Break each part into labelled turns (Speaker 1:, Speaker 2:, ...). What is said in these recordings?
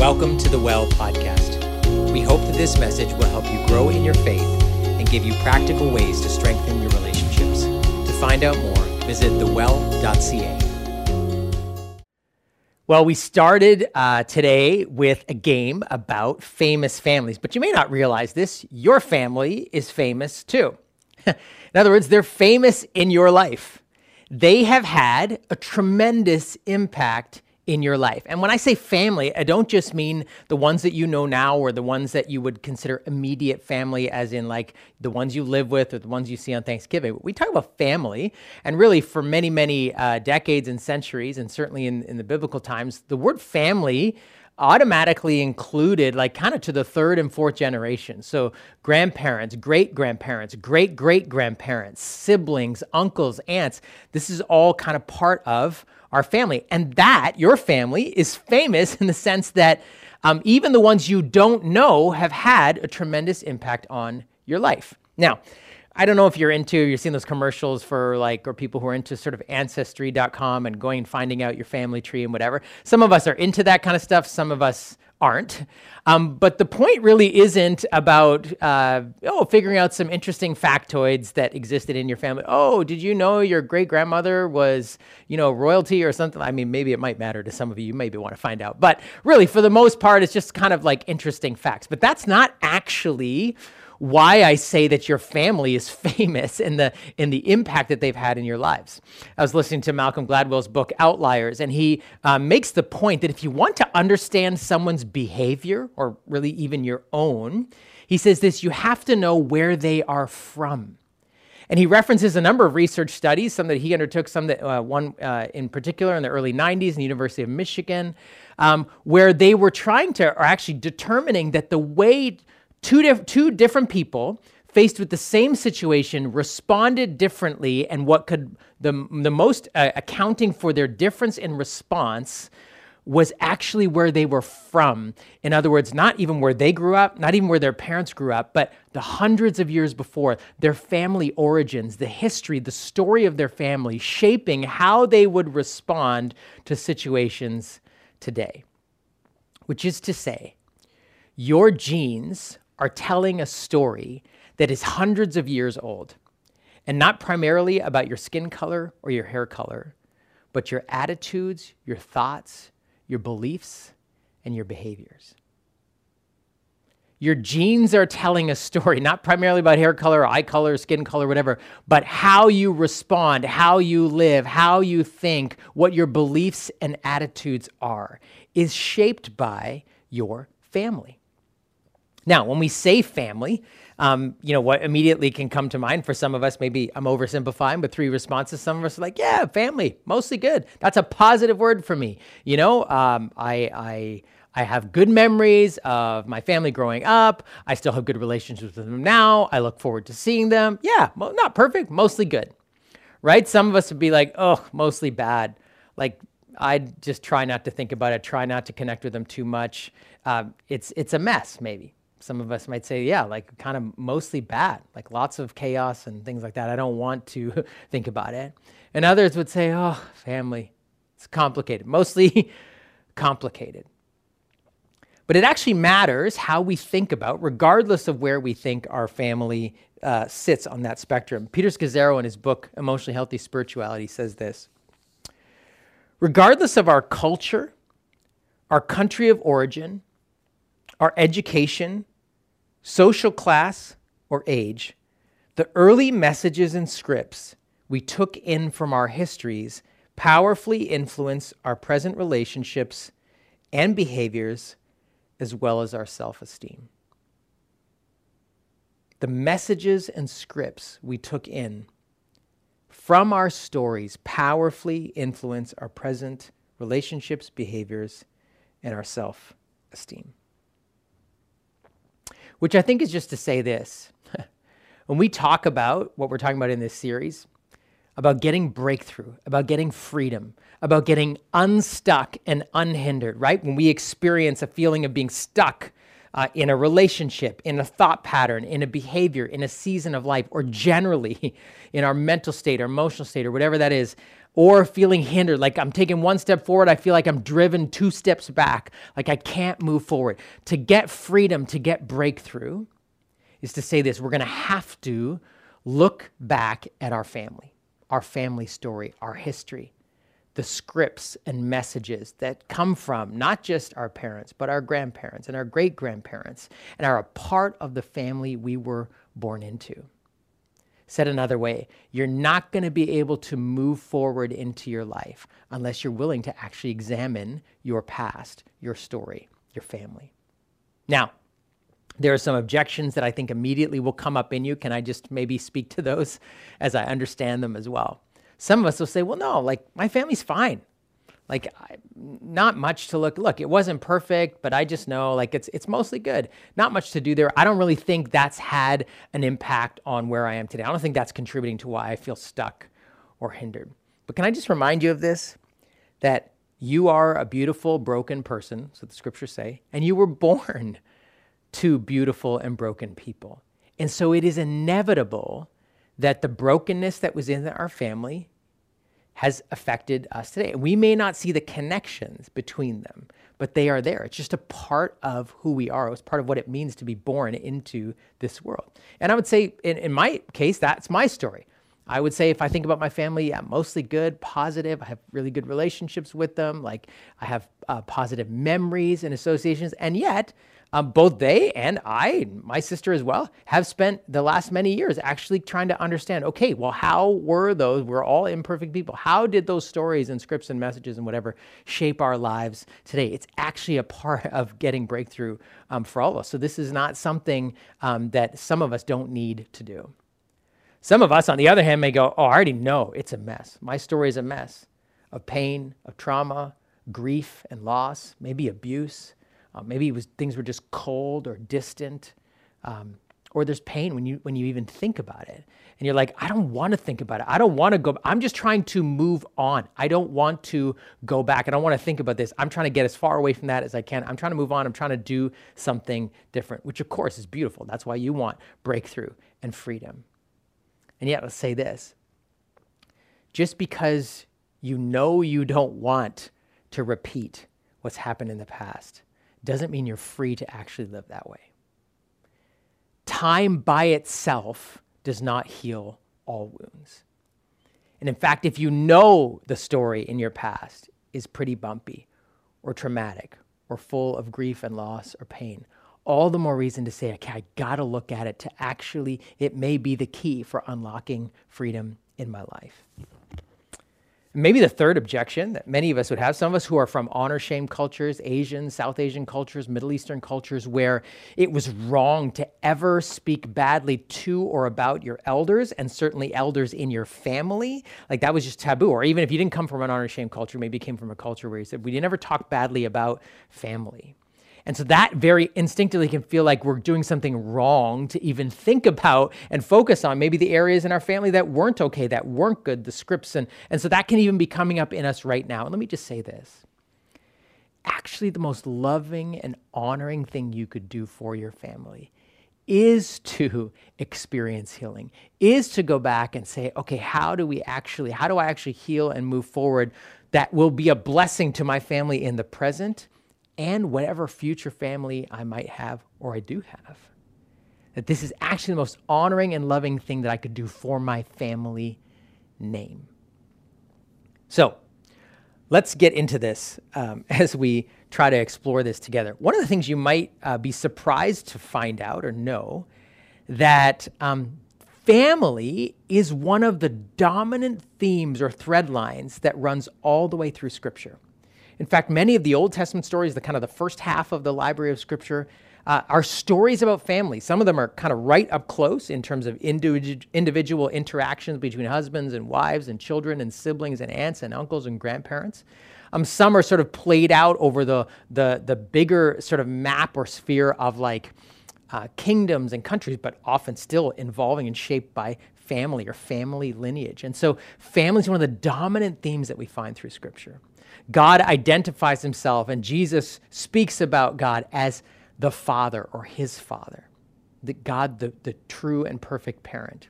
Speaker 1: Welcome to the Well podcast. We hope that this message will help you grow in your faith and give you practical ways to strengthen your relationships. To find out more, visit thewell.ca. Well, we started uh, today with a game about famous families, but you may not realize this. Your family is famous too. in other words, they're famous in your life. They have had a tremendous impact in your life. And when I say family, I don't just mean the ones that you know now or the ones that you would consider immediate family, as in like the ones you live with or the ones you see on Thanksgiving. We talk about family. And really, for many, many uh, decades and centuries, and certainly in, in the biblical times, the word family automatically included like kind of to the third and fourth generation. So grandparents, great grandparents, great great grandparents, siblings, uncles, aunts. This is all kind of part of our family. And that, your family, is famous in the sense that um, even the ones you don't know have had a tremendous impact on your life. Now, I don't know if you're into, you're seeing those commercials for like, or people who are into sort of ancestry.com and going and finding out your family tree and whatever. Some of us are into that kind of stuff. Some of us aren't. Um, but the point really isn't about uh, oh figuring out some interesting factoids that existed in your family. Oh, did you know your great grandmother was you know royalty or something? I mean, maybe it might matter to some of you. You maybe want to find out. But really, for the most part, it's just kind of like interesting facts. But that's not actually why I say that your family is famous in the in the impact that they've had in your lives. I was listening to Malcolm Gladwell's book Outliers, and he uh, makes the point that if you want to understand someone's behavior, or really even your own, he says this: you have to know where they are from. And he references a number of research studies, some that he undertook, some that uh, one uh, in particular in the early 90s in the University of Michigan, um, where they were trying to, or actually determining that the way two, two different people faced with the same situation responded differently and what could the, the most uh, accounting for their difference in response was actually where they were from. In other words, not even where they grew up, not even where their parents grew up, but the hundreds of years before, their family origins, the history, the story of their family, shaping how they would respond to situations today. Which is to say, your genes are telling a story that is hundreds of years old and not primarily about your skin color or your hair color, but your attitudes, your thoughts, your beliefs, and your behaviors. Your genes are telling a story, not primarily about hair color, eye color, skin color, whatever, but how you respond, how you live, how you think, what your beliefs and attitudes are, is shaped by your family. Now, when we say family, um, you know, what immediately can come to mind for some of us, maybe I'm oversimplifying, but three responses. Some of us are like, yeah, family, mostly good. That's a positive word for me. You know, um, I, I, I have good memories of my family growing up. I still have good relationships with them now. I look forward to seeing them. Yeah, not perfect, mostly good. Right? Some of us would be like, oh, mostly bad. Like, I just try not to think about it, try not to connect with them too much. Um, it's, it's a mess, maybe some of us might say, yeah, like kind of mostly bad, like lots of chaos and things like that. I don't want to think about it. And others would say, oh, family, it's complicated, mostly complicated. But it actually matters how we think about, regardless of where we think our family uh, sits on that spectrum. Peter Scazzero, in his book, Emotionally Healthy Spirituality, says this Regardless of our culture, our country of origin, our education, social class, or age, the early messages and scripts we took in from our histories powerfully influence our present relationships and behaviors as well as our self esteem. The messages and scripts we took in from our stories powerfully influence our present relationships, behaviors, and our self esteem which I think is just to say this. when we talk about what we're talking about in this series, about getting breakthrough, about getting freedom, about getting unstuck and unhindered, right? When we experience a feeling of being stuck uh, in a relationship, in a thought pattern, in a behavior, in a season of life, or generally in our mental state, our emotional state, or whatever that is, or feeling hindered, like I'm taking one step forward, I feel like I'm driven two steps back, like I can't move forward. To get freedom, to get breakthrough, is to say this we're going to have to look back at our family, our family story, our history, the scripts and messages that come from not just our parents, but our grandparents and our great grandparents, and are a part of the family we were born into. Said another way, you're not going to be able to move forward into your life unless you're willing to actually examine your past, your story, your family. Now, there are some objections that I think immediately will come up in you. Can I just maybe speak to those as I understand them as well? Some of us will say, well, no, like my family's fine. Like not much to look. Look, it wasn't perfect, but I just know like it's it's mostly good. Not much to do there. I don't really think that's had an impact on where I am today. I don't think that's contributing to why I feel stuck or hindered. But can I just remind you of this? That you are a beautiful, broken person, so the scriptures say, and you were born to beautiful and broken people. And so it is inevitable that the brokenness that was in our family has affected us today. We may not see the connections between them, but they are there. It's just a part of who we are. It's part of what it means to be born into this world. And I would say, in, in my case, that's my story. I would say if I think about my family, yeah, mostly good, positive. I have really good relationships with them. Like I have uh, positive memories and associations. And yet, um, both they and I, my sister as well, have spent the last many years actually trying to understand okay, well, how were those? We're all imperfect people. How did those stories and scripts and messages and whatever shape our lives today? It's actually a part of getting breakthrough um, for all of us. So this is not something um, that some of us don't need to do. Some of us, on the other hand, may go, oh, I already know it's a mess. My story is a mess of pain, of trauma, grief and loss, maybe abuse. Uh, maybe was things were just cold or distant, um, or there's pain when you when you even think about it, and you're like, I don't want to think about it. I don't want to go. I'm just trying to move on. I don't want to go back. I don't want to think about this. I'm trying to get as far away from that as I can. I'm trying to move on. I'm trying to do something different, which of course is beautiful. That's why you want breakthrough and freedom. And yet, let's say this: just because you know you don't want to repeat what's happened in the past doesn't mean you're free to actually live that way. Time by itself does not heal all wounds. And in fact, if you know the story in your past is pretty bumpy or traumatic or full of grief and loss or pain, all the more reason to say, okay, I gotta look at it to actually, it may be the key for unlocking freedom in my life. Maybe the third objection that many of us would have, some of us who are from honor shame cultures, Asian, South Asian cultures, Middle Eastern cultures, where it was wrong to ever speak badly to or about your elders and certainly elders in your family. Like that was just taboo. Or even if you didn't come from an honor shame culture, maybe you came from a culture where you said, we never talk badly about family. And so that very instinctively can feel like we're doing something wrong to even think about and focus on maybe the areas in our family that weren't okay, that weren't good, the scripts. And, and so that can even be coming up in us right now. And let me just say this actually, the most loving and honoring thing you could do for your family is to experience healing, is to go back and say, okay, how do we actually, how do I actually heal and move forward that will be a blessing to my family in the present? And whatever future family I might have or I do have. That this is actually the most honoring and loving thing that I could do for my family name. So let's get into this um, as we try to explore this together. One of the things you might uh, be surprised to find out or know that um, family is one of the dominant themes or thread lines that runs all the way through Scripture. In fact, many of the Old Testament stories, the kind of the first half of the library of Scripture, uh, are stories about family. Some of them are kind of right up close in terms of individual, individual interactions between husbands and wives and children and siblings and aunts and uncles and grandparents. Um, some are sort of played out over the, the, the bigger sort of map or sphere of like uh, kingdoms and countries, but often still involving and shaped by family or family lineage. And so, family is one of the dominant themes that we find through Scripture. God identifies himself, and Jesus speaks about God as the Father or his Father, the God, the, the true and perfect parent.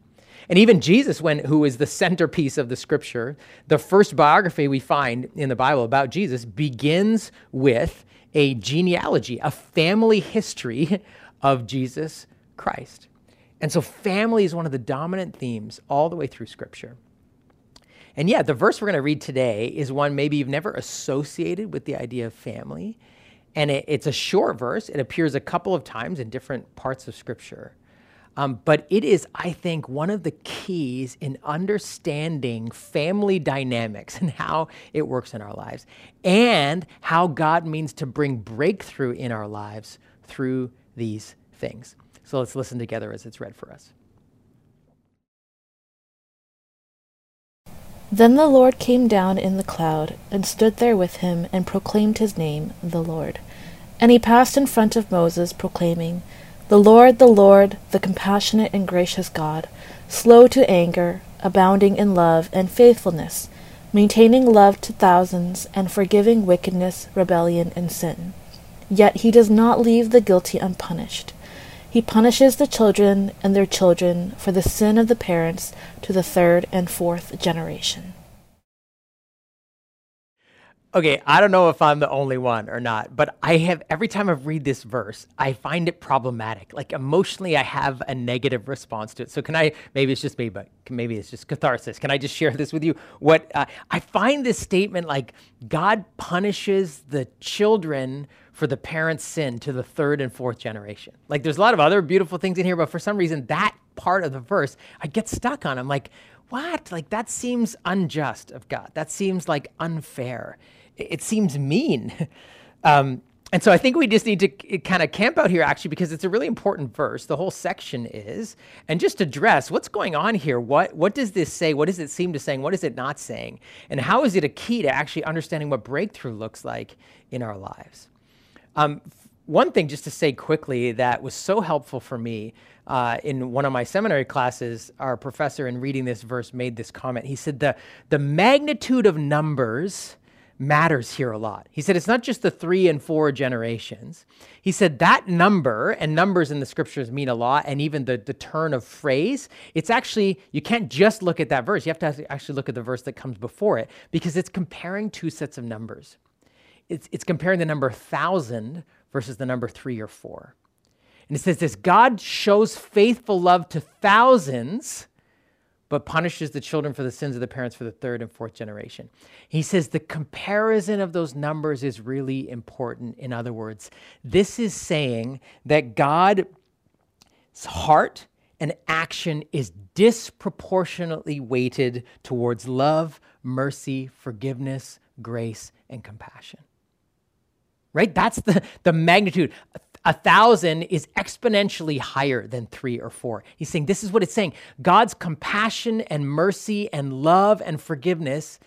Speaker 1: And even Jesus, when who is the centerpiece of the scripture, the first biography we find in the Bible about Jesus begins with a genealogy, a family history of Jesus Christ. And so family is one of the dominant themes all the way through scripture. And yeah, the verse we're going to read today is one maybe you've never associated with the idea of family. And it, it's a short verse. It appears a couple of times in different parts of Scripture. Um, but it is, I think, one of the keys in understanding family dynamics and how it works in our lives, and how God means to bring breakthrough in our lives through these things. So let's listen together as it's read for us.
Speaker 2: Then the Lord came down in the cloud, and stood there with him, and proclaimed his name, the Lord. And he passed in front of Moses, proclaiming, The Lord, the Lord, the compassionate and gracious God, slow to anger, abounding in love and faithfulness, maintaining love to thousands, and forgiving wickedness, rebellion, and sin. Yet he does not leave the guilty unpunished. He punishes the children and their children for the sin of the parents to the third and fourth generation.
Speaker 1: Okay, I don't know if I'm the only one or not, but I have every time I read this verse, I find it problematic. Like emotionally, I have a negative response to it. So can I? Maybe it's just me, but maybe it's just catharsis. Can I just share this with you? What uh, I find this statement like God punishes the children for the parent's sin to the third and fourth generation. Like there's a lot of other beautiful things in here, but for some reason, that part of the verse, I get stuck on. I'm like, what? Like that seems unjust of God. That seems like unfair. It, seems mean. Um, and so I think we just need to kind of camp out here actually because it's a really important verse. The whole section is, and just address what's going on here. What what does this say? What does it seem to saying? What is it not saying? And how is it a key to actually understanding what breakthrough looks like in our lives? Um, one thing, just to say quickly, that was so helpful for me uh, in one of my seminary classes, our professor, in reading this verse, made this comment. He said, The, the magnitude of numbers matters here a lot. He said, It's not just the three and four generations. He said, That number, and numbers in the scriptures mean a lot, and even the, the turn of phrase, it's actually, you can't just look at that verse. You have to actually look at the verse that comes before it because it's comparing two sets of numbers it's, it's comparing the number thousand versus the number three or four. And it says this God shows faithful love to thousands, but punishes the children for the sins of the parents for the third and fourth generation. He says the comparison of those numbers is really important. In other words, this is saying that God's heart and action is disproportionately weighted towards love, mercy, forgiveness, grace, and compassion right? That's the, the magnitude. A thousand is exponentially higher than three or four. He's saying this is what it's saying God's compassion and mercy and love and forgiveness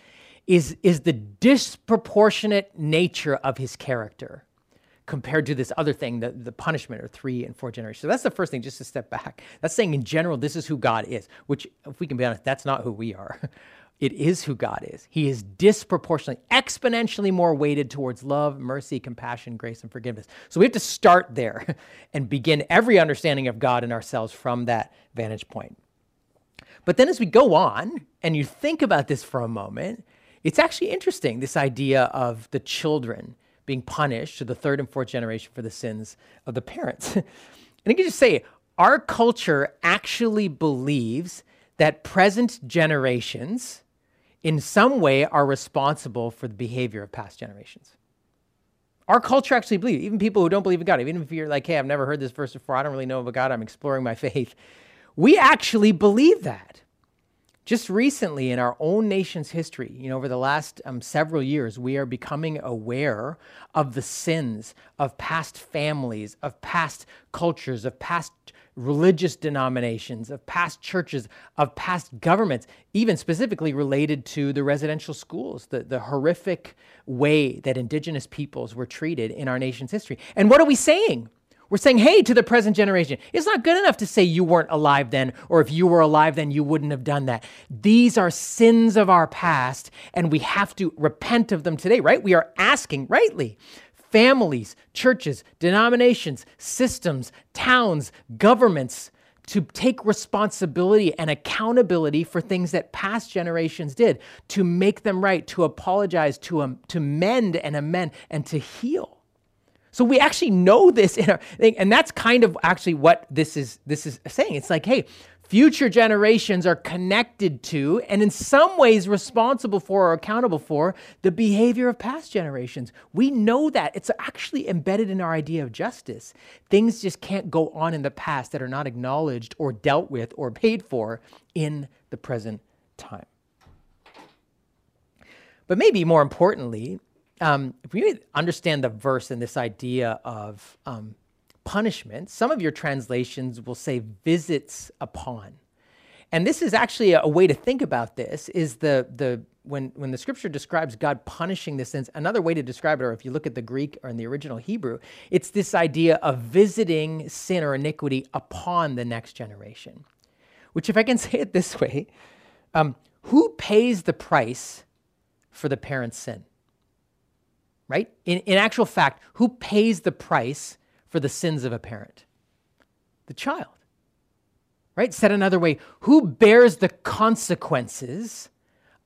Speaker 1: is, is the disproportionate nature of his character compared to this other thing, the, the punishment or three and four generations. So that's the first thing, just to step back. That's saying in general, this is who God is, which, if we can be honest, that's not who we are. It is who God is. He is disproportionately, exponentially more weighted towards love, mercy, compassion, grace, and forgiveness. So we have to start there and begin every understanding of God and ourselves from that vantage point. But then as we go on and you think about this for a moment, it's actually interesting this idea of the children being punished to the third and fourth generation for the sins of the parents. and I can just say, our culture actually believes that present generations in some way are responsible for the behavior of past generations. Our culture actually believes, even people who don't believe in God, even if you're like, hey, I've never heard this verse before, I don't really know about God, I'm exploring my faith, we actually believe that. Just recently in our own nation's history, you know, over the last um, several years, we are becoming aware of the sins of past families, of past cultures, of past religious denominations, of past churches, of past governments, even specifically related to the residential schools, the, the horrific way that indigenous peoples were treated in our nation's history. And what are we saying? We're saying, hey, to the present generation, it's not good enough to say you weren't alive then, or if you were alive then, you wouldn't have done that. These are sins of our past, and we have to repent of them today, right? We are asking, rightly, families, churches, denominations, systems, towns, governments to take responsibility and accountability for things that past generations did, to make them right, to apologize, to, um, to mend and amend, and to heal. So we actually know this in our thing, and that's kind of actually what this is this is saying. It's like, hey, future generations are connected to and in some ways responsible for or accountable for the behavior of past generations. We know that. It's actually embedded in our idea of justice. Things just can't go on in the past that are not acknowledged or dealt with or paid for in the present time. But maybe more importantly, um, if we understand the verse and this idea of um, punishment, some of your translations will say visits upon. And this is actually a, a, way to think about this is the, the when, when the scripture describes God punishing the sins, another way to describe it, or if you look at the Greek or in the original Hebrew, it's this idea of visiting sin or iniquity upon the next generation. Which, if I can say it this way, um, who pays the price for the parent's sin? Right? In, in actual fact, who pays the price for the sins of a parent? The child. Right? Said another way, who bears the consequences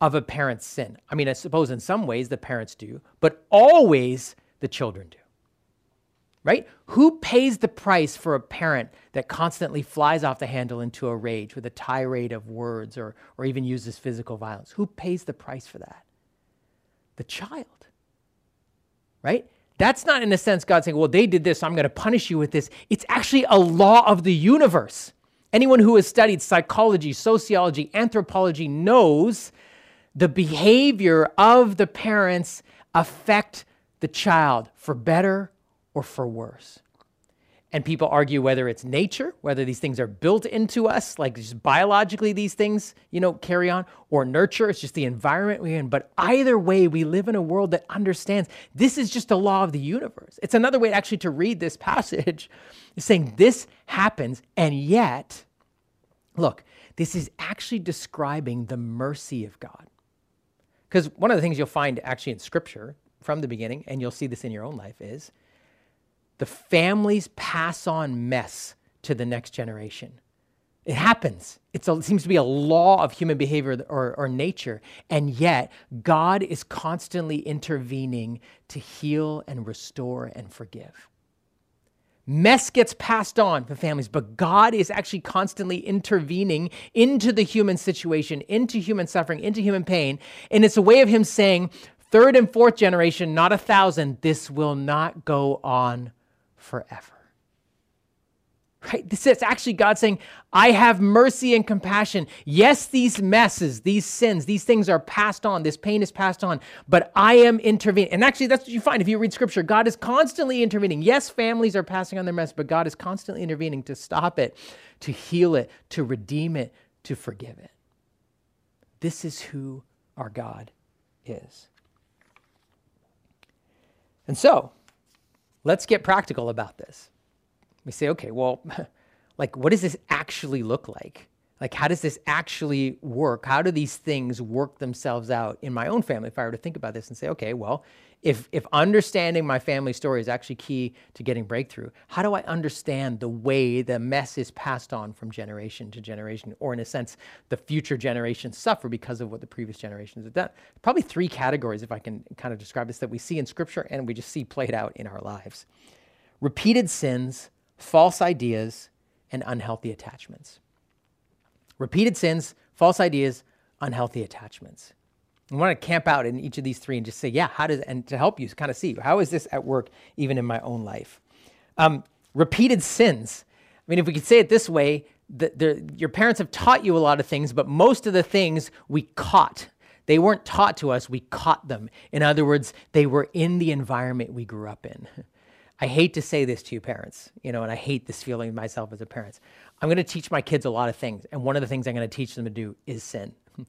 Speaker 1: of a parent's sin? I mean, I suppose in some ways the parents do, but always the children do. Right? Who pays the price for a parent that constantly flies off the handle into a rage with a tirade of words or, or even uses physical violence? Who pays the price for that? The child. Right? That's not in a sense God saying, well, they did this, so I'm going to punish you with this. It's actually a law of the universe. Anyone who has studied psychology, sociology, anthropology knows the behavior of the parents affect the child for better or for worse. And people argue whether it's nature, whether these things are built into us, like just biologically these things, you know, carry on, or nurture, it's just the environment we're in. But either way, we live in a world that understands this is just a law of the universe. It's another way actually to read this passage, is saying this happens, and yet, look, this is actually describing the mercy of God. Because one of the things you'll find actually in scripture from the beginning, and you'll see this in your own life, is the families pass on mess to the next generation. It happens. A, it seems to be a law of human behavior or, or nature. And yet, God is constantly intervening to heal and restore and forgive. Mess gets passed on to families, but God is actually constantly intervening into the human situation, into human suffering, into human pain. And it's a way of Him saying, third and fourth generation, not a thousand, this will not go on forever. Right? This is actually God saying, I have mercy and compassion. Yes, these messes, these sins, these things are passed on. This pain is passed on, but I am intervening. And actually, that's what you find if you read scripture. God is constantly intervening. Yes, families are passing on their mess, but God is constantly intervening to stop it, to heal it, to redeem it, to forgive it. This is who our God is. And so, let's get practical about this. We say, okay, well, like, what does this actually look like? Like, how does this actually work? How do these things work themselves out in my own family? If I were to think about this and say, okay, well, if, if understanding my family story is actually key to getting breakthrough, how do I understand the way the mess is passed on from generation to generation? Or, in a sense, the future generations suffer because of what the previous generations have done? Probably three categories, if I can kind of describe this, that we see in Scripture and we just see played out in our lives repeated sins, false ideas, and unhealthy attachments. Repeated sins, false ideas, unhealthy attachments. I want to camp out in each of these three and just say, yeah, how does, and to help you kind of see, how is this at work even in my own life? Um, repeated sins. I mean, if we could say it this way, the, the, your parents have taught you a lot of things, but most of the things we caught. They weren't taught to us, we caught them. In other words, they were in the environment we grew up in. I hate to say this to you, parents, you know, and I hate this feeling myself as a parent. I'm going to teach my kids a lot of things, and one of the things I'm going to teach them to do is sin.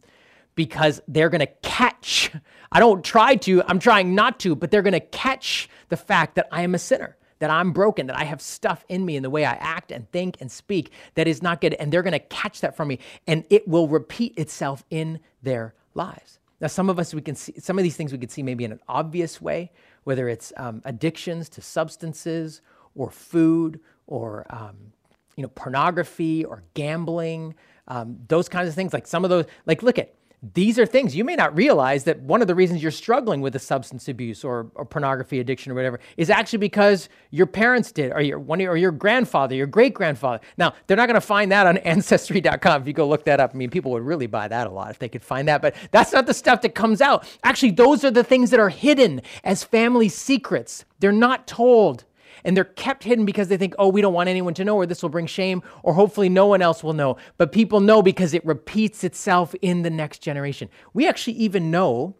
Speaker 1: because they're going to catch. I don't try to, I'm trying not to, but they're going to catch the fact that I am a sinner, that I'm broken, that I have stuff in me in the way I act and think and speak that is not good. And they're going to catch that from me, and it will repeat itself in their lives. Now, some of us, we can see some of these things we could see maybe in an obvious way, whether it's um, addictions to substances or food or um, you know, pornography or gambling, um, those kinds of things. Like some of those, like look at these are things you may not realize that one of the reasons you're struggling with a substance abuse or, or pornography addiction or whatever is actually because your parents did or your one or your grandfather your great grandfather now they're not going to find that on ancestry.com if you go look that up i mean people would really buy that a lot if they could find that but that's not the stuff that comes out. Actually those are the things that are hidden as family secrets. They're not told and they're kept hidden because they think, oh, we don't want anyone to know, or this will bring shame, or hopefully no one else will know. But people know because it repeats itself in the next generation. We actually even know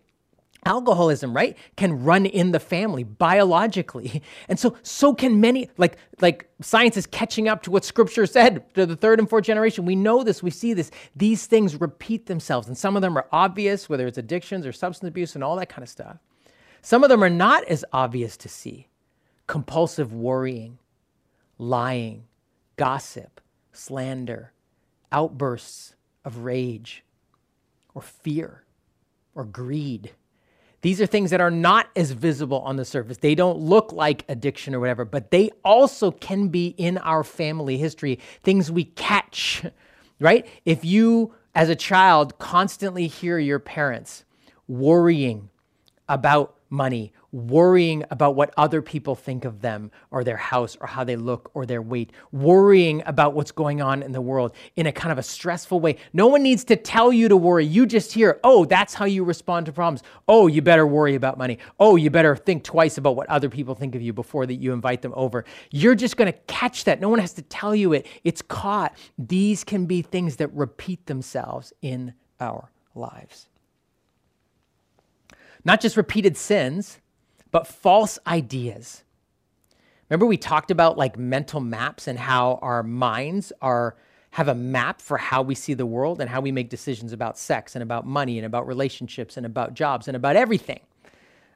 Speaker 1: alcoholism right can run in the family biologically. And so so can many like like science is catching up to what scripture said to the third and fourth generation. We know this we see this. These things repeat themselves and some of them are obvious whether it's addictions or substance abuse and all that kind of stuff. Some of them are not as obvious to see compulsive worrying, lying, gossip, slander, outbursts of rage or fear or greed. These are things that are not as visible on the surface. They don't look like addiction or whatever, but they also can be in our family history, things we catch, right? If you, as a child, constantly hear your parents worrying about money, worrying about what other people think of them or their house or how they look or their weight, worrying about what's going on in the world in a kind of a stressful way. No one needs to tell you to worry. You just hear, oh, that's how you respond to problems. Oh, you better worry about money. Oh, you better think twice about what other people think of you before that you invite them over. You're just going to catch that. No one has to tell you it. It's caught. These can be things that repeat themselves in our lives. Not just repeated sins, but false ideas. Remember we talked about like mental maps and how our minds are have a map for how we see the world and how we make decisions about sex and about money and about relationships and about jobs and about everything.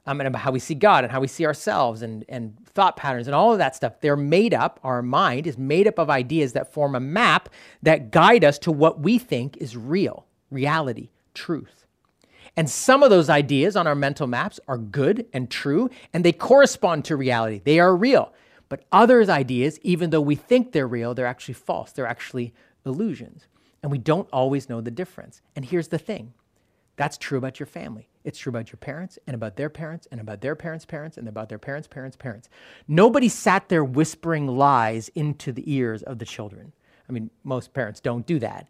Speaker 1: Um, and about how we see God and how we see ourselves and, and thought patterns and all of that stuff. They're made up, our mind is made up of ideas that form a map that guide us to what we think is real, reality, truth. And some of those ideas on our mental maps are good and true, and they correspond to reality. They are real. But others' ideas, even though we think they're real, they're actually false. They're actually illusions. And we don't always know the difference. And here's the thing that's true about your family. It's true about your parents and about their parents and about their parents' parents and about their parents' parents' parents. Nobody sat there whispering lies into the ears of the children. I mean, most parents don't do that.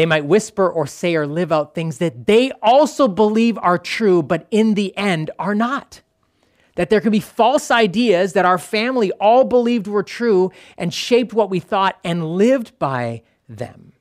Speaker 1: They might whisper or say or live out things that they also believe are true, but in the end are not. That there can be false ideas that our family all believed were true and shaped what we thought and lived by them.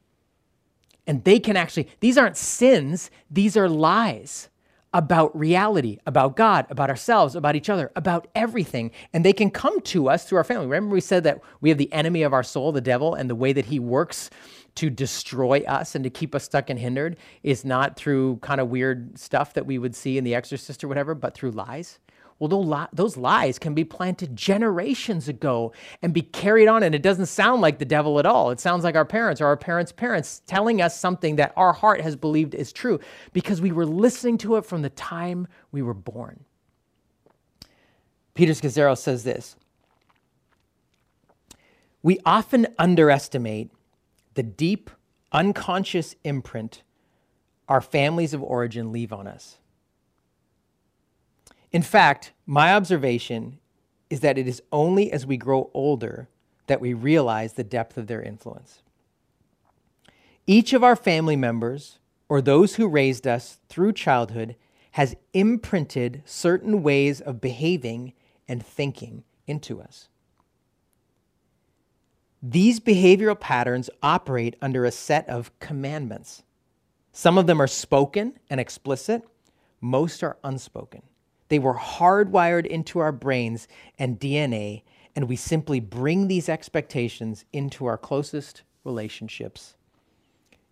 Speaker 1: And they can actually, these aren't sins, these are lies about reality, about God, about ourselves, about each other, about everything. And they can come to us through our family. Remember, we said that we have the enemy of our soul, the devil, and the way that he works to destroy us and to keep us stuck and hindered is not through kind of weird stuff that we would see in The Exorcist or whatever, but through lies. Well, those lies can be planted generations ago and be carried on. And it doesn't sound like the devil at all. It sounds like our parents or our parents' parents telling us something that our heart has believed is true because we were listening to it from the time we were born. Peter Scazzero says this We often underestimate the deep, unconscious imprint our families of origin leave on us. In fact, my observation is that it is only as we grow older that we realize the depth of their influence. Each of our family members, or those who raised us through childhood, has imprinted certain ways of behaving and thinking into us. These behavioral patterns operate under a set of commandments. Some of them are spoken and explicit, most are unspoken. They were hardwired into our brains and DNA, and we simply bring these expectations into our closest relationships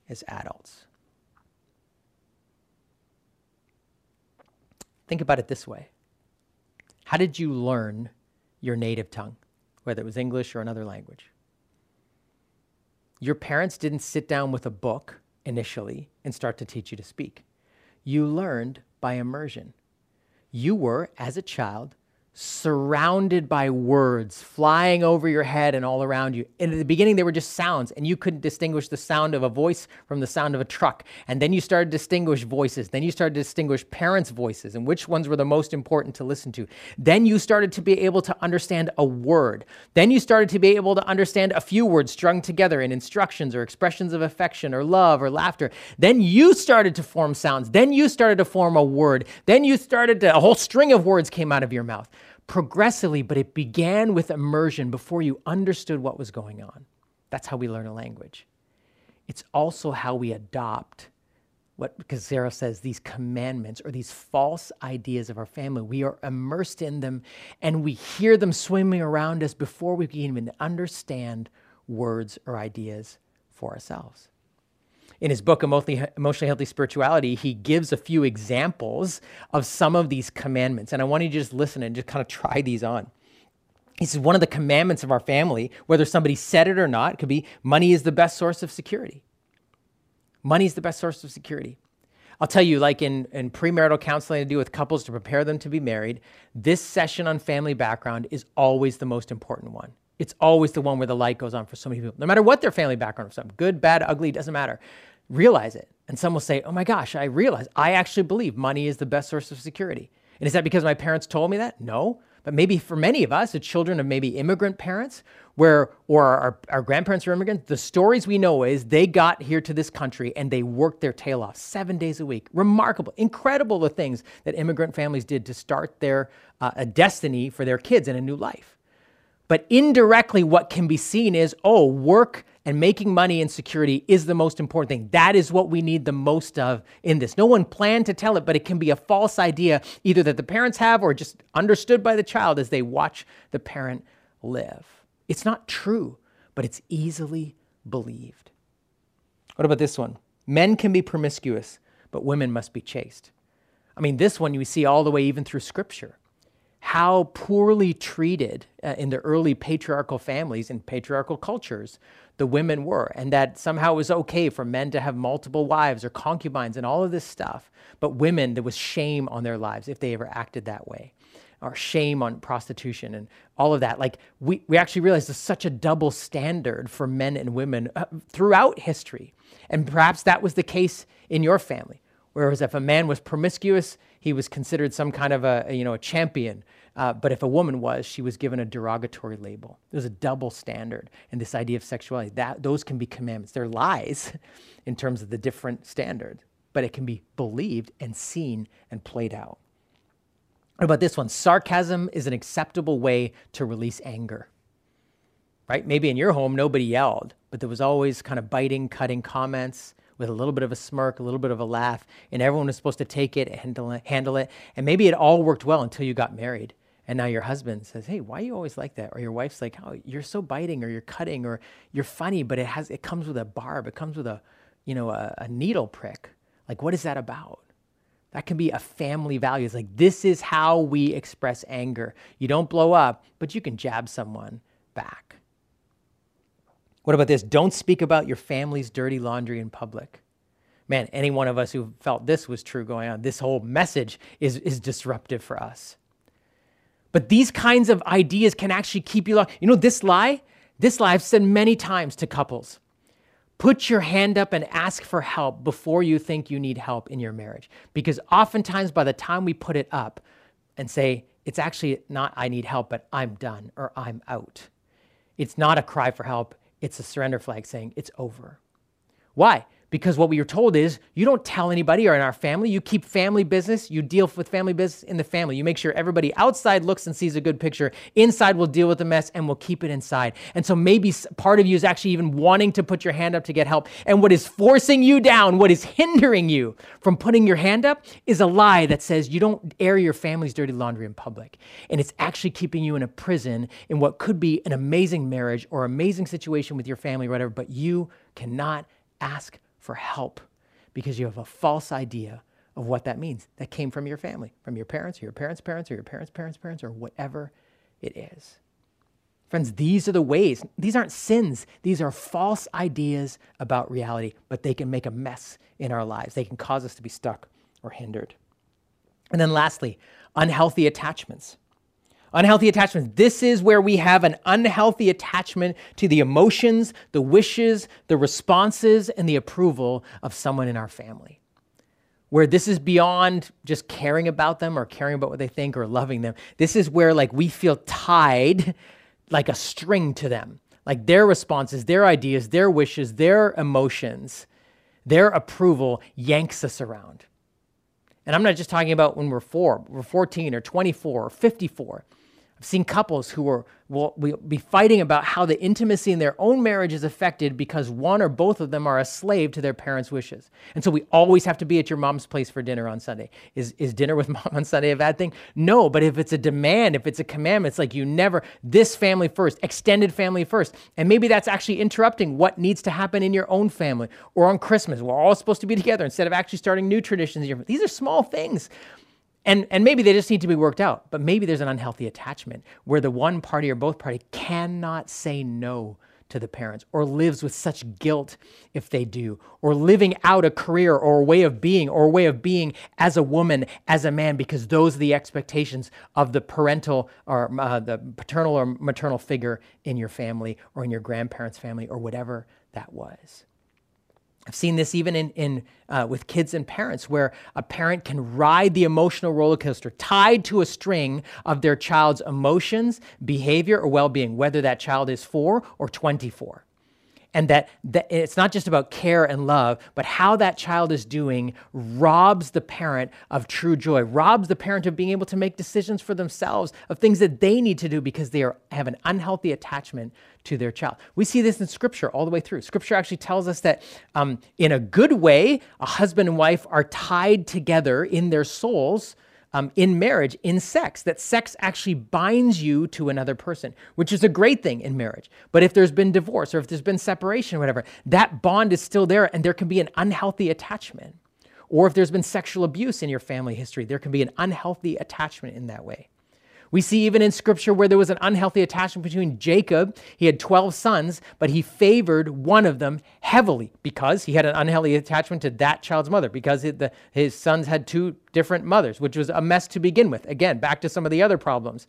Speaker 1: as adults. Think about it this way How did you learn your native tongue, whether it was English or another language? Your parents didn't sit down with a book initially and start to teach you to speak. You learned by immersion. You were, as a child, surrounded by words flying over your head and all around you. And at the beginning, they were just sounds, and you couldn't distinguish the sound of a voice from the sound of a truck. And then you started to distinguish voices. Then you started to distinguish parents' voices and which ones were the most important to listen to. Then you started to be able to understand a word. Then you started to be able to understand a few words strung together in instructions or expressions of affection or love or laughter. Then you started to form sounds. Then you started to form a word. Then you started to, a whole string of words came out of your mouth progressively, but it began with immersion before you understood what was going on. That's how we learn a language. It's also how we adopt what, because Scazzero says, these commandments or these false ideas of our family. We are immersed in them and we hear them swimming around us before we can even understand words or ideas for ourselves in his book, Emotionally Healthy Spirituality, he gives a few examples of some of these commandments. And I want you to just listen and just kind of try these on. He says one of the commandments of our family, whether somebody said it or not, could be money is the best source of security. Money is the best source of security. I'll tell you, like in, in premarital counseling to do with couples to prepare them to be married, this session on family background is always the most important one. It's always the one where the light goes on for so many people, no matter what their family background is, good, bad, ugly, doesn't matter realize it. And some will say, oh my gosh, I realize I actually believe money is the best source of security. And is that because my parents told me that? No. But maybe for many of us, the children of maybe immigrant parents, where or our, our grandparents are immigrants, the stories we know is they got here to this country and they worked their tail off seven days a week. Remarkable, incredible the things that immigrant families did to start their uh, a destiny for their kids and a new life. But indirectly, what can be seen is, oh, work and making money and security is the most important thing. That is what we need the most of in this. No one planned to tell it, but it can be a false idea, either that the parents have or just understood by the child as they watch the parent live. It's not true, but it's easily believed. What about this one? Men can be promiscuous, but women must be chaste. I mean, this one you see all the way even through scripture how poorly treated uh, in the early patriarchal families and patriarchal cultures the women were, and that somehow it was okay for men to have multiple wives or concubines and all of this stuff. But women, there was shame on their lives if they ever acted that way, or shame on prostitution and all of that. Like, we, we actually realized there's such a double standard for men and women uh, throughout history. And perhaps that was the case in your family. Whereas if a man was promiscuous, he was considered some kind of a, you know, a champion uh, but if a woman was, she was given a derogatory label. There's a double standard in this idea of sexuality. That those can be commandments. They're lies in terms of the different standard, but it can be believed and seen and played out. What about this one? Sarcasm is an acceptable way to release anger. Right? Maybe in your home nobody yelled, but there was always kind of biting, cutting comments with a little bit of a smirk, a little bit of a laugh, and everyone was supposed to take it, it, handle it. And maybe it all worked well until you got married and now your husband says hey why are you always like that? Or your wife's like oh you're so biting or you're cutting or you're funny but it has it comes with a barb. It comes with a you know a, a needle prick. Like what is that about? That can be a family value. It's like this is how we express anger. You don't blow up but you can jab someone back. What about this? Don't speak about your family's dirty laundry in public. Man any one of us who felt this was true going on this whole message is, is disruptive for us but these kinds of ideas can actually keep you locked. You know, this lie, this lie I've said many times to couples. Put your hand up and ask for help before you think you need help in your marriage. Because oftentimes, by the time we put it up and say, it's actually not I need help, but I'm done or I'm out, it's not a cry for help. It's a surrender flag saying it's over. Why? Because what we were told is you don't tell anybody or in our family. You keep family business. You deal with family business in the family. You make sure everybody outside looks and sees a good picture. Inside we'll deal with the mess and we'll keep it inside. And so maybe part of you is actually even wanting to put your hand up to get help. And what is forcing you down what is hindering you from putting your hand up is a lie that says you don't air your family's dirty laundry in public. And it's actually keeping you in a prison in what could be an amazing marriage or amazing situation with your family or whatever but you cannot ask for help because you have a false idea of what that means. That came from your family, from your parents, or your parents' parents, or your parents' parents' parents, or whatever it is. Friends, these are the ways. These aren't sins. These are false ideas about reality, but they can make a mess in our lives. They can cause us to be stuck or hindered. And then lastly, unhealthy attachments. Unhealthy attachments. This is where we have an unhealthy attachment to the emotions, the wishes, the responses, and the approval of someone in our family. Where this is beyond just caring about them or caring about what they think or loving them. This is where like we feel tied like a string to them. Like their responses, their ideas, their wishes, their emotions, their approval yanks us around. And I'm not just talking about when we're four, we're 14 or 24 or 54. I've seen couples who are, will, will be fighting about how the intimacy in their own marriage is affected because one or both of them are a slave to their parents' wishes. And so we always have to be at your mom's place for dinner on Sunday. Is, is dinner with mom on Sunday a bad thing? No, but if it's a demand, if it's a commandment, it's like you never, this family first, extended family first. And maybe that's actually interrupting what needs to happen in your own family or on Christmas. We're all supposed to be together instead of actually starting new traditions. These are small things and, and maybe they just need to be worked out, but maybe there's an unhealthy attachment where the one party or both party cannot say no to the parents or lives with such guilt if they do, or living out a career or a way of being or a way of being as a woman, as a man, because those are the expectations of the parental or uh, the paternal or maternal figure in your family or in your grandparents' family or whatever that was. I've seen this even in, in uh, with kids and parents, where a parent can ride the emotional roller coaster tied to a string of their child's emotions, behavior, or well-being, whether that child is four or 24 and that, that it's not just about care and love, but how that child is doing robs the parent of true joy, robs the parent of being able to make decisions for themselves of things that they need to do because they are, have an unhealthy attachment to their child. We see this in Scripture all the way through. Scripture actually tells us that um, in a good way, a husband and wife are tied together in their souls um, in marriage, in sex, that sex actually binds you to another person, which is a great thing in marriage. But if there's been divorce or if there's been separation or whatever, that bond is still there and there can be an unhealthy attachment. Or if there's been sexual abuse in your family history, there can be an unhealthy attachment in that way. We see even in scripture where there was an unhealthy attachment between Jacob. He had 12 sons, but he favored one of them heavily because he had an unhealthy attachment to that child's mother, because the, his sons had two different mothers, which was a mess to begin with. Again, back to some of the other problems.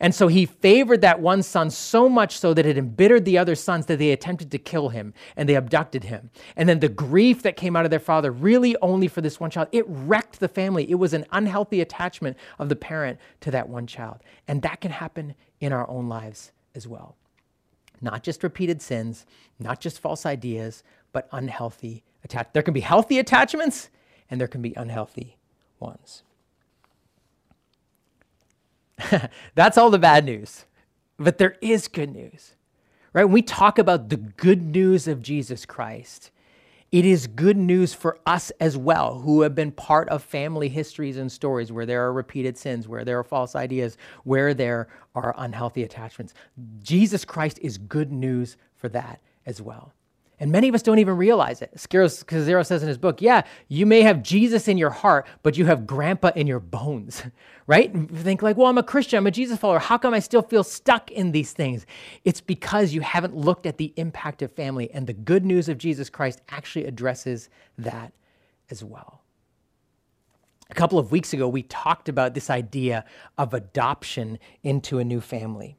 Speaker 1: And so he favored that one son so much so that it embittered the other sons that they attempted to kill him and they abducted him. And then the grief that came out of their father, really only for this one child, it wrecked the family. It was an unhealthy attachment of the parent to that one child. And that can happen in our own lives as well. Not just repeated sins, not just false ideas, but unhealthy attachments. There can be healthy attachments and there can be unhealthy ones. That's all the bad news. But there is good news, right? When we talk about the good news of Jesus Christ, it is good news for us as well, who have been part of family histories and stories where there are repeated sins, where there are false ideas, where there are unhealthy attachments. Jesus Christ is good news for that as well. And many of us don't even realize it. Scazzero says in his book, yeah, you may have Jesus in your heart, but you have grandpa in your bones, right? And think like, well, I'm a Christian, I'm a Jesus follower. How come I still feel stuck in these things? It's because you haven't looked at the impact of family. And the good news of Jesus Christ actually addresses that as well. A couple of weeks ago, we talked about this idea of adoption into a new family.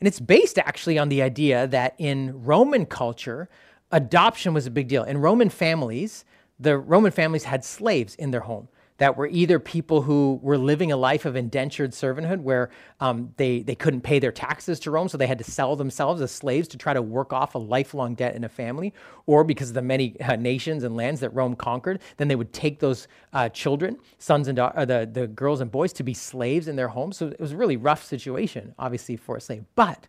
Speaker 1: And it's based actually on the idea that in Roman culture, adoption was a big deal. In Roman families, the Roman families had slaves in their home that were either people who were living a life of indentured servanthood where um, they, they couldn't pay their taxes to Rome, so they had to sell themselves as slaves to try to work off a lifelong debt in a family, or because of the many uh, nations and lands that Rome conquered, then they would take those uh, children, sons and the, the girls and boys, to be slaves in their homes. So it was a really rough situation, obviously, for a slave. But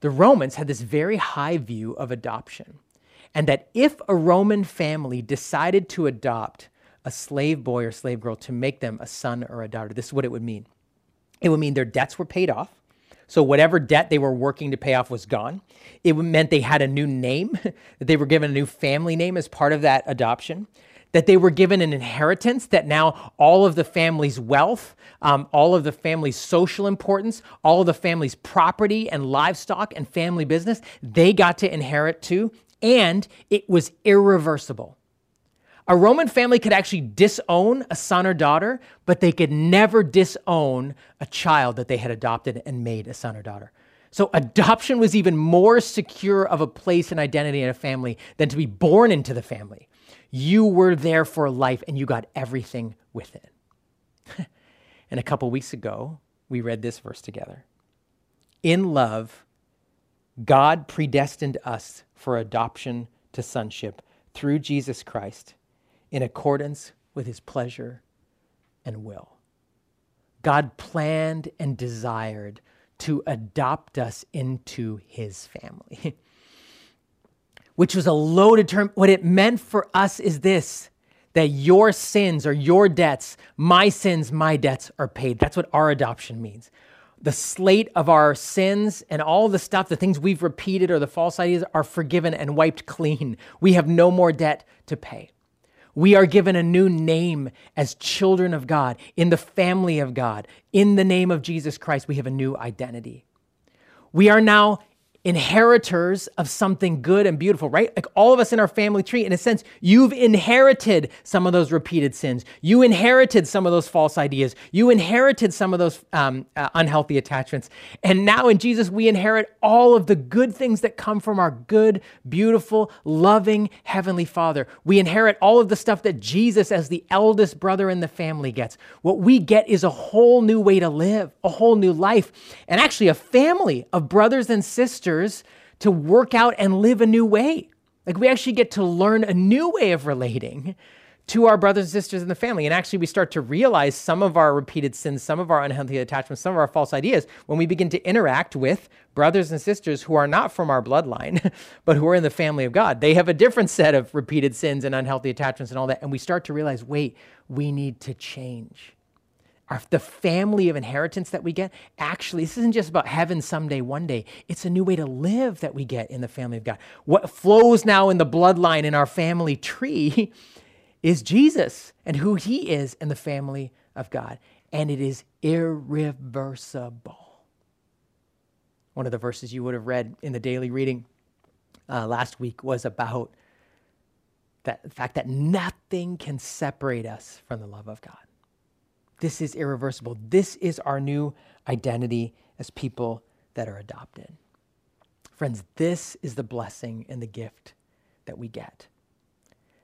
Speaker 1: the Romans had this very high view of adoption. And that if a Roman family decided to adopt a slave boy or slave girl to make them a son or a daughter, this is what it would mean. It would mean their debts were paid off. So whatever debt they were working to pay off was gone. It meant they had a new name, that they were given a new family name as part of that adoption that they were given an inheritance, that now all of the family's wealth, um, all of the family's social importance, all of the family's property and livestock and family business, they got to inherit too, and it was irreversible. A Roman family could actually disown a son or daughter, but they could never disown a child that they had adopted and made a son or daughter. So adoption was even more secure of a place and identity in a family than to be born into the family. You were there for life and you got everything with it. and a couple weeks ago, we read this verse together. In love, God predestined us for adoption to sonship through Jesus Christ in accordance with his pleasure and will. God planned and desired to adopt us into his family, which was a loaded term. What it meant for us is this that your sins or your debts, my sins, my debts are paid. That's what our adoption means. The slate of our sins and all the stuff, the things we've repeated or the false ideas are forgiven and wiped clean. We have no more debt to pay. We are given a new name as children of God, in the family of God. In the name of Jesus Christ, we have a new identity. We are now inheritors of something good and beautiful, right? Like all of us in our family tree, in a sense, you've inherited some of those repeated sins. You inherited some of those false ideas. You inherited some of those um, uh, unhealthy attachments. And now in Jesus, we inherit all of the good things that come from our good, beautiful, loving Heavenly Father. We inherit all of the stuff that Jesus, as the eldest brother in the family, gets. What we get is a whole new way to live, a whole new life, and actually a family of brothers and sisters to work out and live a new way. Like we actually get to learn a new way of relating to our brothers and sisters in the family. And actually, we start to realize some of our repeated sins, some of our unhealthy attachments, some of our false ideas when we begin to interact with brothers and sisters who are not from our bloodline, but who are in the family of God. They have a different set of repeated sins and unhealthy attachments and all that. And we start to realize wait, we need to change our, the family of inheritance that we get, actually, this isn't just about heaven someday, one day. It's a new way to live that we get in the family of God. What flows now in the bloodline in our family tree is Jesus and who he is in the family of God. And it is irreversible. One of the verses you would have read in the daily reading uh, last week was about that, the fact that nothing can separate us from the love of God. This is irreversible. This is our new identity as people that are adopted. Friends, this is the blessing and the gift that we get.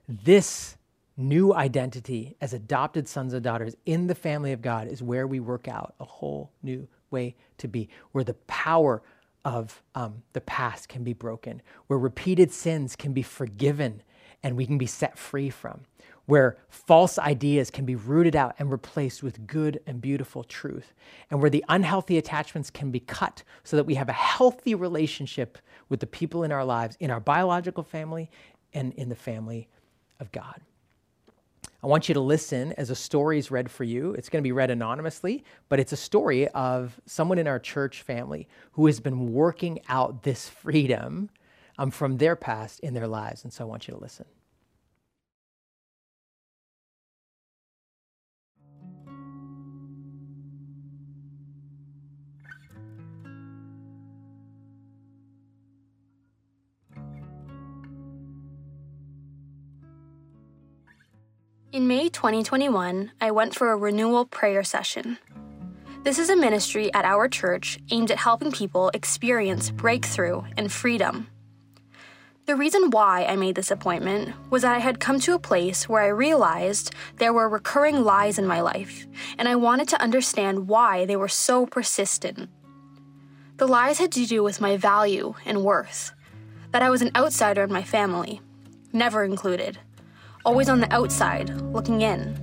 Speaker 1: This new identity as adopted sons and daughters in the family of God is where we work out a whole new way to be, where the power of um, the past can be broken, where repeated sins can be forgiven and we can be set free from, where false ideas can be rooted out and replaced with good and beautiful truth, and where the unhealthy attachments can be cut so that we have a healthy relationship with the people in our lives, in our biological family, and in the family of God. I want you to listen as a story is read for you. It's going to be read anonymously, but it's a story of someone in our church family who has been working out this freedom um, from their past in their lives. And so I want you to listen.
Speaker 3: In May 2021, I went for a renewal prayer session. This is a ministry at our church aimed at helping people experience breakthrough and freedom. The reason why I made this appointment was that I had come to a place where I realized there were recurring lies in my life, and I wanted to understand why they were so persistent. The lies had to do with my value and worth, that I was an outsider in my family, never included always on the outside, looking in.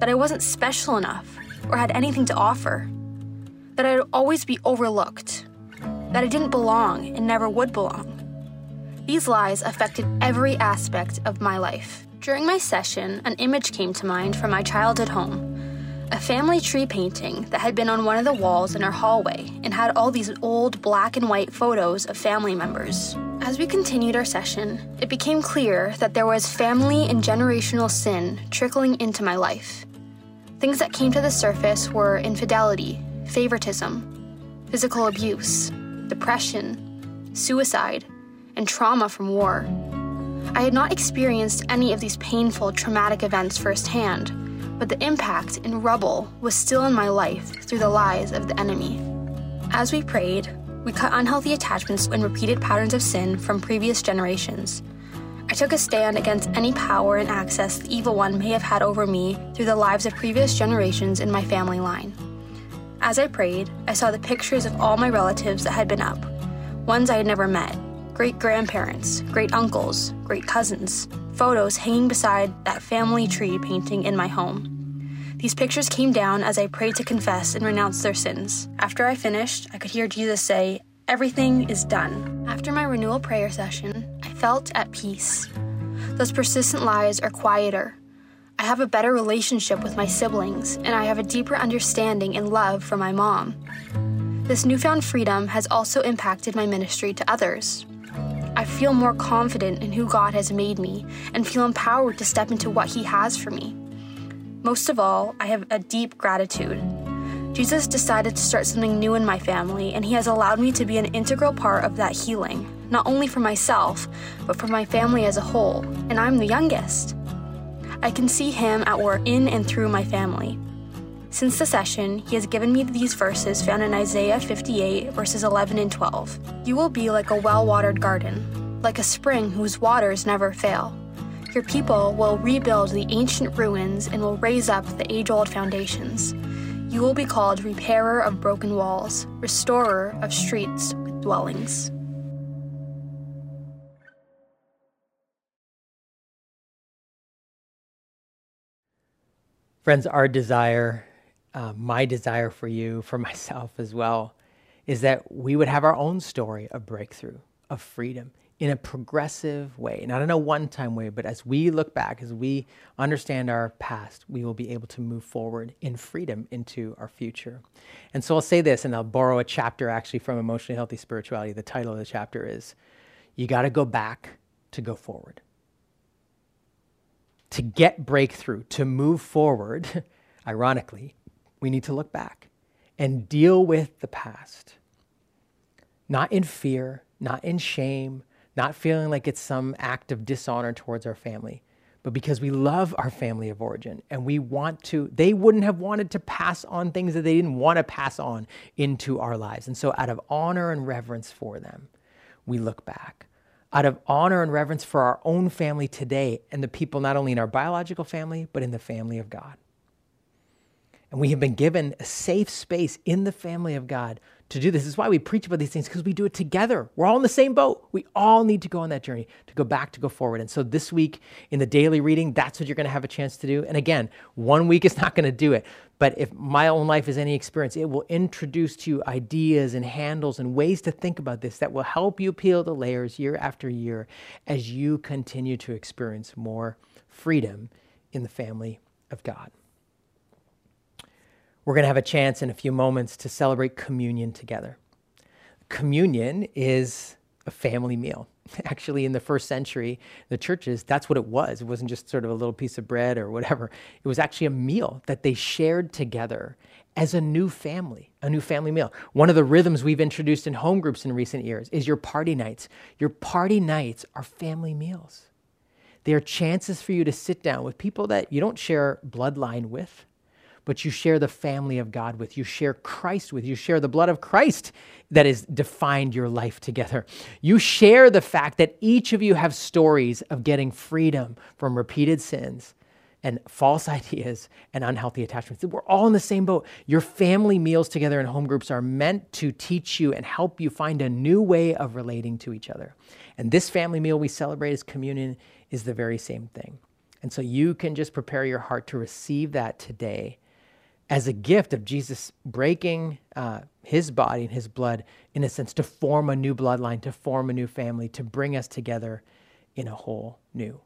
Speaker 3: That I wasn't special enough or had anything to offer. That I'd always be overlooked. That I didn't belong and never would belong. These lies affected every aspect of my life. During my session, an image came to mind from my childhood home a family tree painting that had been on one of the walls in our hallway and had all these old black and white photos of family members. As we continued our session, it became clear that there was family and generational sin trickling into my life. Things that came to the surface were infidelity, favoritism, physical abuse, depression, suicide, and trauma from war. I had not experienced any of these painful, traumatic events firsthand, but the impact and rubble was still in my life through the lies of the enemy. As we prayed, we cut unhealthy attachments and repeated patterns of sin from previous generations. I took a stand against any power and access the evil one may have had over me through the lives of previous generations in my family line. As I prayed, I saw the pictures of all my relatives that had been up, ones I had never met great grandparents, great uncles, great cousins, photos hanging beside that family tree painting in my home. These pictures came down as I prayed to confess and renounce their sins. After I finished, I could hear Jesus say, Everything is done. After my renewal prayer session, I felt at peace. Those persistent lies are quieter. I have a better relationship with my siblings, and I have a deeper understanding and love for my mom. This newfound freedom has also impacted my ministry to others. I feel more confident in who God has made me and feel empowered to step into what He has for me. Most of all, I have a deep gratitude. Jesus decided to start something new in my family, and He has allowed me to be an integral part of that healing, not only for myself, but for my family as a whole, and I'm the youngest. I can see Him at work in and through my family. Since the session, he has given me these verses found in Isaiah 58, verses 11 and 12. You will be like a well watered garden, like a spring whose waters never fail. Your people will rebuild the ancient ruins and will raise up the age old foundations. You will be called repairer of broken walls, restorer of streets with dwellings.
Speaker 1: Friends, our desire uh, my desire for you, for myself as well, is that we would have our own story of breakthrough, of freedom in a progressive way, not in a one time way, but as we look back, as we understand our past, we will be able to move forward in freedom into our future. And so I'll say this, and I'll borrow a chapter actually from Emotionally Healthy Spirituality. The title of the chapter is You Got to Go Back to Go Forward. To get breakthrough, to move forward, ironically, we need to look back and deal with the past. Not in fear, not in shame, not feeling like it's some act of dishonor towards our family, but because we love our family of origin and we want to, they wouldn't have wanted to pass on things that they didn't want to pass on into our lives. And so, out of honor and reverence for them, we look back. Out of honor and reverence for our own family today and the people not only in our biological family, but in the family of God. And we have been given a safe space in the family of God to do this. This is why we preach about these things because we do it together. We're all in the same boat. We all need to go on that journey to go back, to go forward. And so this week in the daily reading, that's what you're going to have a chance to do. And again, one week is not going to do it. But if my own life is any experience, it will introduce to you ideas and handles and ways to think about this that will help you peel the layers year after year as you continue to experience more freedom in the family of God. We're going to have a chance in a few moments to celebrate communion together. Communion is a family meal. Actually, in the first century, the churches, that's what it was. It wasn't just sort of a little piece of bread or whatever. It was actually a meal that they shared together as a new family, a new family meal. One of the rhythms we've introduced in home groups in recent years is your party nights. Your party nights are family meals. They are chances for you to sit down with people that you don't share bloodline with, but you share the family of God with. You share Christ with. You share the blood of Christ that has defined your life together. You share the fact that each of you have stories of getting freedom from repeated sins and false ideas and unhealthy attachments. We're all in the same boat. Your family meals together in home groups are meant to teach you and help you find a new way of relating to each other. And this family meal we celebrate as communion is the very same thing. And so you can just prepare your heart to receive that today as a gift of Jesus breaking uh, his body and his blood, in a sense, to form a new bloodline, to form a new family, to bring us together in a whole new.